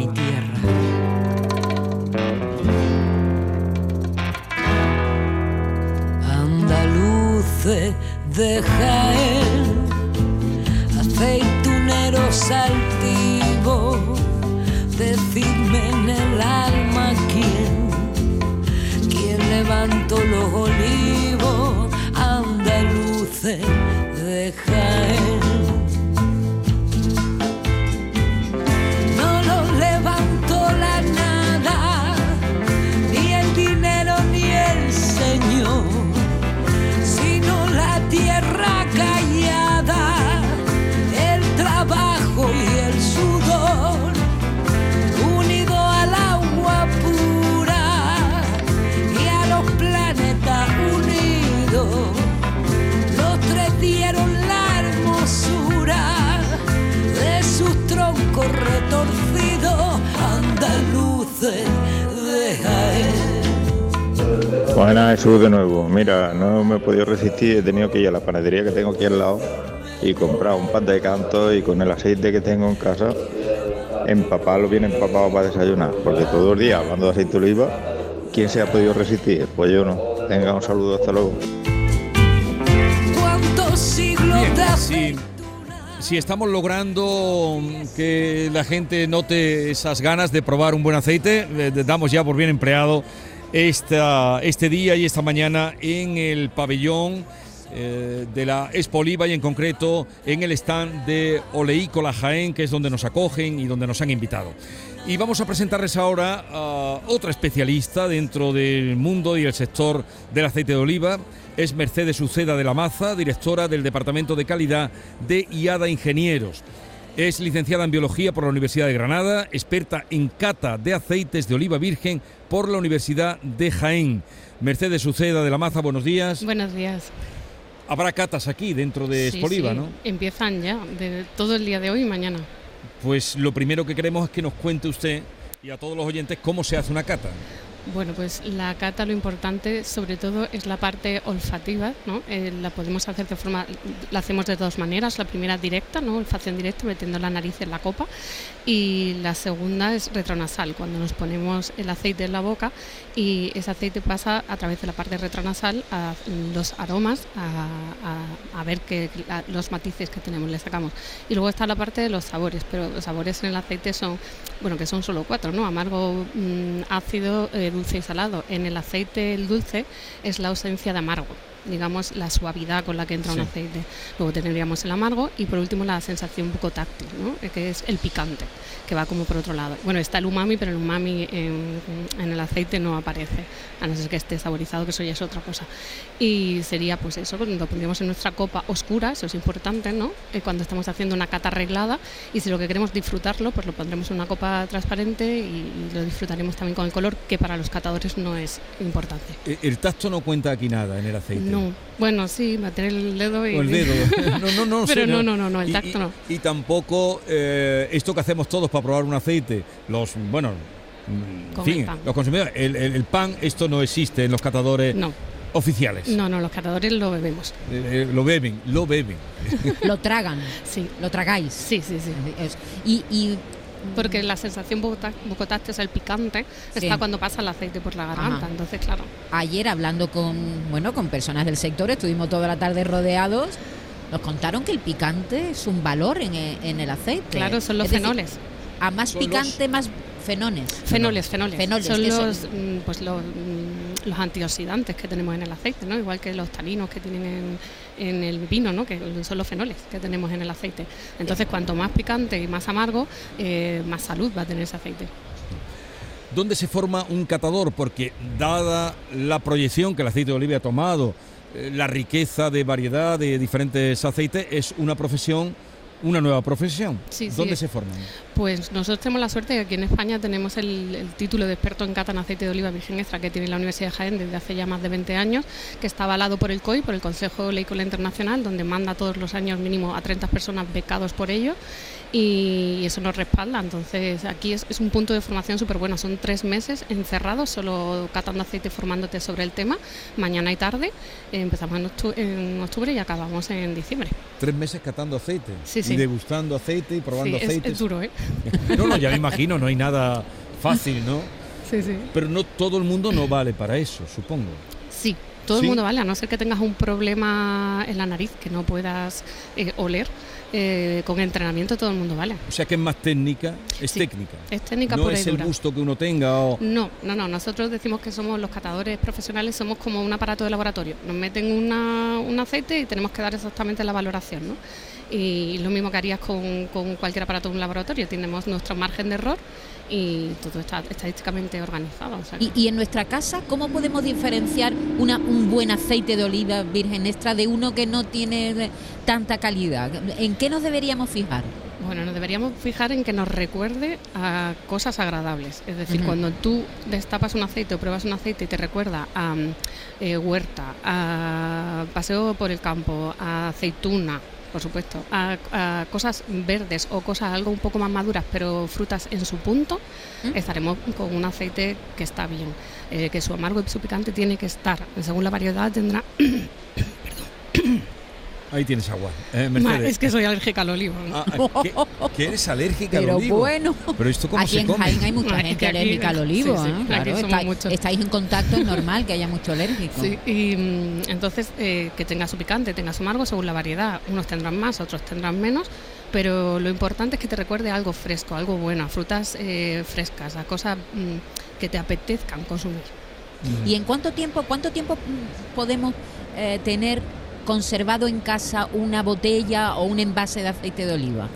mi tierra. Andaluces de Jaén, aceituneros altivos, decidme en el alma quién, quién levantó los olivos, andaluces de Jaén. Andaluces de Jaén. Buenas, Jesús, de nuevo. Mira, no me he podido resistir, he tenido que ir a la panadería que tengo aquí al lado y comprar un pan de canto y con el aceite que tengo en casa, empaparlo bien empapado para desayunar, porque todo el día hablando de aceite de oliva, ¿quién se ha podido resistir? Pues yo no. Venga, un saludo, hasta luego. ¿Cuántos siglos de si, estamos logrando que la gente note esas ganas de probar un buen aceite, damos ya por bien empleado esta, este día y esta mañana en el pabellón eh, de la Expo Oliva y en concreto en el stand de Oleícola Jaén, que es donde nos acogen y donde nos han invitado. Y vamos a presentarles ahora a otra especialista dentro del mundo y el sector del aceite de oliva. Es Mercedes Uceda de la Maza, directora del Departamento de Calidad de IADA Ingenieros. Es licenciada en Biología por la Universidad de Granada, experta en cata de aceites de oliva virgen por la Universidad de Jaén. Mercedes Uceda de la Maza, buenos días. Buenos días. Habrá catas aquí dentro de Sí, ¿no? Empiezan ya, de todo el día de hoy y mañana. Pues lo primero que queremos es que nos cuente usted y a todos los oyentes cómo se hace una cata. Bueno, pues la cata lo importante sobre todo es la parte olfativa, ¿no? Eh, la podemos hacer de forma, la hacemos de dos maneras. La primera directa, ¿no? Olfacción directa, metiendo la nariz en la copa. Y la segunda es retronasal, cuando nos ponemos el aceite en la boca y ese aceite pasa a través de la parte retronasal a los aromas, a, ver que, los matices que tenemos, le sacamos. Y luego está la parte de los sabores, pero los sabores en el aceite son, bueno, que son solo cuatro, ¿no? Amargo, mm, ácido, eh, dulce y salado. En el aceite el dulce es la ausencia de amargo digamos la suavidad con la que entra un Sí. aceite. Luego tendríamos el amargo y por último la sensación bucotáctil, ¿no? Eh, que es el picante, que va como por otro lado. Bueno, está el umami, pero el umami en, en el aceite no aparece, a no ser que esté saborizado, que eso ya es otra cosa. Y sería pues eso, lo pondríamos en nuestra copa oscura, eso es importante, ¿no? Eh, cuando estamos haciendo una cata arreglada y si lo que queremos disfrutarlo, pues lo pondremos en una copa transparente y, y lo disfrutaremos también con el color, que para los catadores no es importante. Eh, El tacto no cuenta aquí nada en el aceite. No, bueno, sí, meter el dedo y... O el dedo. No, no, no. Pero sí, no, no, no, no, el tacto y- no. Y tampoco eh, esto que hacemos todos para probar un aceite, los, bueno, en fin, los consumidores, el, el- el pan, esto no existe en los catadores No, oficiales. no, no, los catadores lo bebemos. Eh, eh, lo beben, lo beben. Lo tragan, Sí, lo tragáis. sí, sí, sí. Y, y Porque la sensación bucotáctil, el picante, Sí. está cuando pasa el aceite por la garganta. Ajá. Entonces, claro, ayer hablando con bueno con personas del sector, estuvimos toda la tarde rodeados, nos contaron que el picante es un valor en, e- en el aceite. claro, son los Es decir, fenoles. a más Son los- picante, más fenones. Fenoles, fenoles. Fenoles, son ¿qué son? los, mm, pues los, mm, los antioxidantes que tenemos en el aceite, ¿no? Igual que los taninos que tienen en, en el vino, ¿no? Que son los fenoles que tenemos en el aceite. Entonces, cuanto más picante y más amargo, eh, más salud va a tener ese aceite. ¿Dónde se forma un catador? Porque dada la proyección que el aceite de oliva ha tomado, eh, la riqueza de variedad de diferentes aceites, es una profesión, una nueva profesión. Sí, sí. ¿Dónde se forman? Pues nosotros tenemos la suerte de que aquí en España tenemos el, el título de experto en cata en aceite de oliva virgen extra que tiene la Universidad de Jaén desde hace ya más de 20 años, que está avalado por el COI, por el Consejo Leicola Internacional, donde manda todos los años mínimo a 30 personas becados por ello y eso nos respalda. Entonces aquí es, es un punto de formación súper bueno. Son tres meses encerrados, solo catando aceite, formándote sobre el tema, mañana y tarde. Eh, empezamos en, octu- en octubre y acabamos en diciembre. Tres meses catando aceite. Sí, ¿Y Sí. y degustando aceite y probando Sí, es, es duro, ¿eh? No, no, ya me imagino, no hay nada fácil, ¿no? Sí, sí. Pero no todo el mundo no vale para eso, supongo. Sí, todo ¿Sí? el mundo vale, a no ser que tengas un problema en la nariz que no puedas eh, oler. Eh, con entrenamiento todo el mundo vale. O sea que es más técnica, es Sí, técnica. Es técnica no pura es y el gusto que uno tenga o... No, no, no. Nosotros decimos que somos los catadores profesionales, somos como un aparato de laboratorio. Nos meten una- un aceite y tenemos que dar exactamente la valoración, ¿no? Y lo mismo que harías con, con cualquier aparato de un laboratorio. Tenemos nuestro margen de error y todo está estadísticamente organizado. o sea que- Y, y en nuestra casa, ¿cómo podemos diferenciar una- un buen aceite de oliva virgen extra de uno que no tiene tanta calidad? ¿En qué nos deberíamos fijar? Bueno, nos deberíamos fijar en que nos recuerde a cosas agradables. Es decir, cuando tú destapas un aceite o pruebas un aceite y te recuerda a eh, huerta, a paseo por el campo, a aceituna, por supuesto, a, a cosas verdes o cosas algo un poco más maduras, pero frutas en su punto, ¿Mm? estaremos con un aceite que está bien, eh, que su amargo y su picante tiene que estar. Según la variedad tendrá... Ahí tienes agua. eh, Mercedes. es que soy alérgica al olivo. ¿no? Ah, ah, ¿qué- ¿Que eres alérgica al Pero olivo? bueno, Pero esto cómo aquí se en come. Jaén hay mucha gente aquí- alérgica al olivo. sí, sí, ¿eh? Claro, estáis- muchos. estáis en contacto, es normal que haya mucho alérgico. Sí, y mm, entonces eh, que tenga su picante, tenga su amargo según la variedad. Unos tendrán más, otros tendrán menos, pero lo importante es que te recuerde algo fresco, algo bueno, a frutas eh, frescas, a cosas mm, que te apetezcan consumir. ¿Y en cuánto tiempo, cuánto tiempo mm, podemos eh, tener conservado en casa una botella o un envase de aceite de oliva?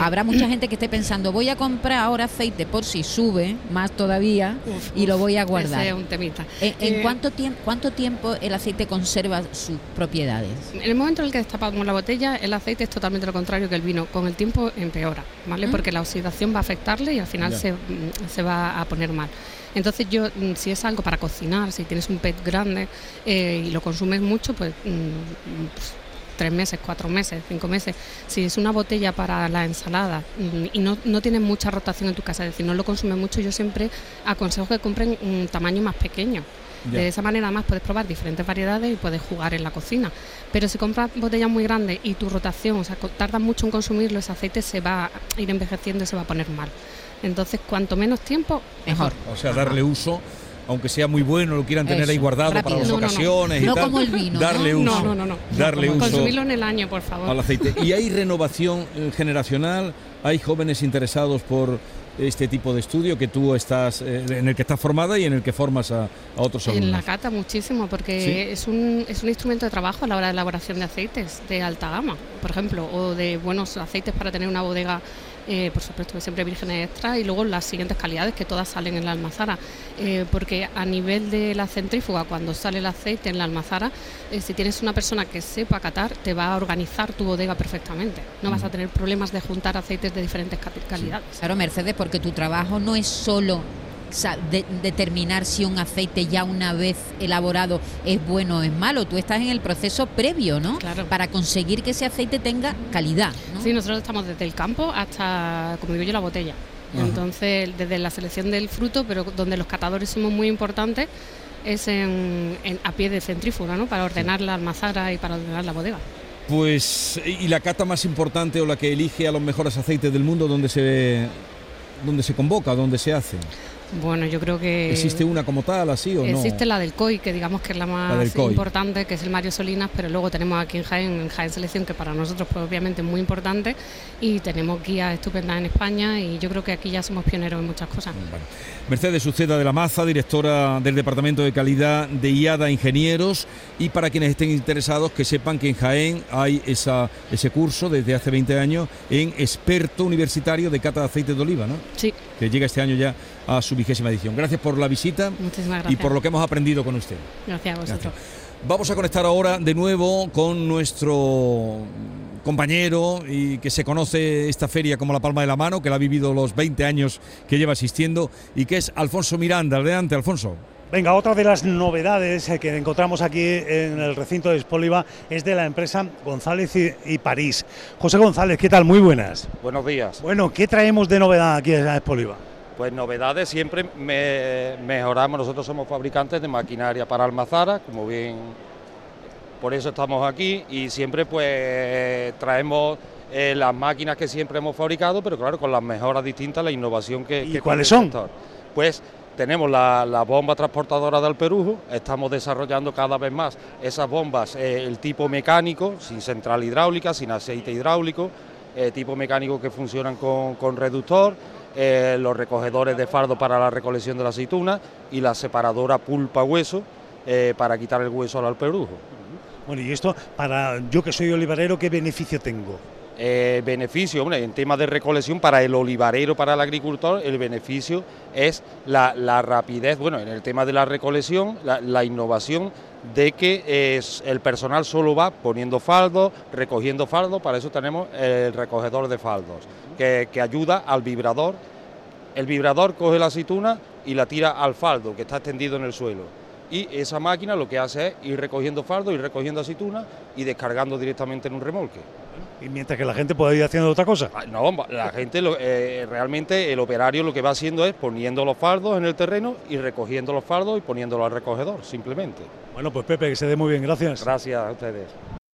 Habrá mucha gente que esté pensando, voy a comprar ahora aceite por si sube más todavía uf, y lo voy a ese guardar. es un temita. ¿En, en Eh, cuánto, tiempo, cuánto tiempo el aceite conserva sus propiedades? En el momento en el que destapamos la botella, el aceite es totalmente lo contrario que el vino. Con el tiempo empeora, ¿vale? Mm. Porque la oxidación va a afectarle y al final se, mm, se va a poner mal. Entonces yo, mm, si es algo para cocinar, si tienes un pet grande eh, y lo consumes mucho, pues mm, pues, tres meses, cuatro meses, cinco meses. Si es una botella para la ensalada mm, y no, no tienes mucha rotación en tu casa, es decir, no lo consumes mucho, yo siempre aconsejo que compren un tamaño más pequeño. De esa manera además puedes probar diferentes variedades y puedes jugar en la cocina. Pero si compras botellas muy grandes y tu rotación, o sea, tardas mucho en consumirlo, ese aceite se va a ir envejeciendo y se va a poner mal. Entonces, cuanto menos tiempo, Mejor. O sea, darle uso, aunque sea muy bueno, lo quieran tener Eso, ahí guardado rápido. para las No, no, no. ocasiones y No tal. como el vino, Darle uso. no, no, no, no. Darle uso Consumirlo en el año, por favor. al aceite. ¿Y hay renovación generacional? ¿Hay jóvenes interesados por este tipo de estudio que tú estás eh, en el que estás formada y en el que formas a, a otros En la alumnos? cata muchísimo, porque Sí. es, un, es un instrumento de trabajo a la hora de elaboración de aceites de alta gama, por ejemplo, o de buenos aceites para tener una bodega, eh, por supuesto, siempre vírgenes extra, y luego las siguientes calidades que todas salen en la almazara. Eh, porque a nivel de la centrífuga, cuando sale el aceite en la almazara, eh, si tienes una persona que sepa catar, te va a organizar tu bodega perfectamente. No vas a tener problemas de juntar aceites de diferentes calidades. Claro, Mercedes, porque tu trabajo no es solo de- determinar si un aceite ya una vez elaborado es bueno o es malo. Tú estás en el proceso previo, ¿no? Claro. Para conseguir que ese aceite tenga calidad. ¿no? Sí, nosotros estamos desde el campo hasta, como digo yo, la botella. Ajá. Entonces, desde la selección del fruto, pero donde los catadores somos muy importantes, es en, en- a pie de centrífuga, ¿no? Para ordenar la almazara y para ordenar la bodega. Pues, ¿y la cata más importante o la que elige a los mejores aceites del mundo, dónde se, dónde se convoca, dónde se hace? Bueno, yo creo que... ¿Existe una como tal, así o no? Existe la del COI, que digamos que es la más importante, que es el Mario Solinas, pero luego tenemos aquí en Jaén, en Jaén Selección, que para nosotros pues, obviamente es muy importante, y tenemos guías estupendas en España, y yo creo que aquí ya somos pioneros en muchas cosas. Mercedes Uceda de la Maza, directora del Departamento de Calidad de IADA Ingenieros y para quienes estén interesados que sepan que en Jaén hay esa, ese curso desde hace 20 años en experto universitario de cata de aceite de oliva, ¿no? Sí, que llega este año ya a su vigésima edición. Gracias por la visita muchísimas gracias. y por lo que hemos aprendido con usted. Gracias a vosotros. Vamos a conectar ahora de nuevo con nuestro compañero y que se conoce esta feria como la palma de la mano, que la ha vivido los 20 años que lleva asistiendo y que es Alfonso Miranda. Adelante, Alfonso. Venga, otra de las novedades que encontramos aquí en el recinto de Espoliva es de la empresa González y, y París. José González, ¿qué tal? Muy buenas. Buenos días. Bueno, ¿qué traemos de novedad aquí a Espoliva? Pues novedades siempre me- mejoramos. Nosotros somos fabricantes de maquinaria para almazara, como bien. Por eso estamos aquí y siempre pues traemos eh, las máquinas que siempre hemos fabricado, pero claro, con las mejoras distintas, la innovación que... ¿Y que cuáles son? Pues tenemos la, la bomba transportadora del Perujo, estamos desarrollando cada vez más esas bombas, eh, el tipo mecánico, sin central hidráulica, sin aceite hidráulico, eh, tipo mecánico que funcionan con, con reductor, eh, los recogedores de fardo para la recolección de la aceituna y la separadora pulpa-hueso eh, para quitar el hueso al alperujo. Bueno, y esto, para yo que soy olivarero, ¿qué beneficio tengo? Eh, beneficio, en temas de recolección para el olivarero, para el agricultor, el beneficio es la, rapidez, bueno, en el tema de la recolección, la, innovación de que es, el personal solo va poniendo faldos, recogiendo faldos, para eso tenemos el recogedor de faldos, que, ayuda al vibrador. El vibrador coge la aceituna y la tira al faldo que está extendido en el suelo. Y esa máquina lo que hace es ir recogiendo faldo, ir recogiendo aceituna y descargando directamente en un remolque. Y mientras que la gente puede ir haciendo otra cosa. Ah, No, la gente, lo- eh, realmente el operario lo que va haciendo es poniendo los fardos en el terreno y recogiendo los fardos y poniéndolos al recogedor, simplemente. Bueno, pues Pepe, que se dé muy bien, gracias. Gracias a ustedes.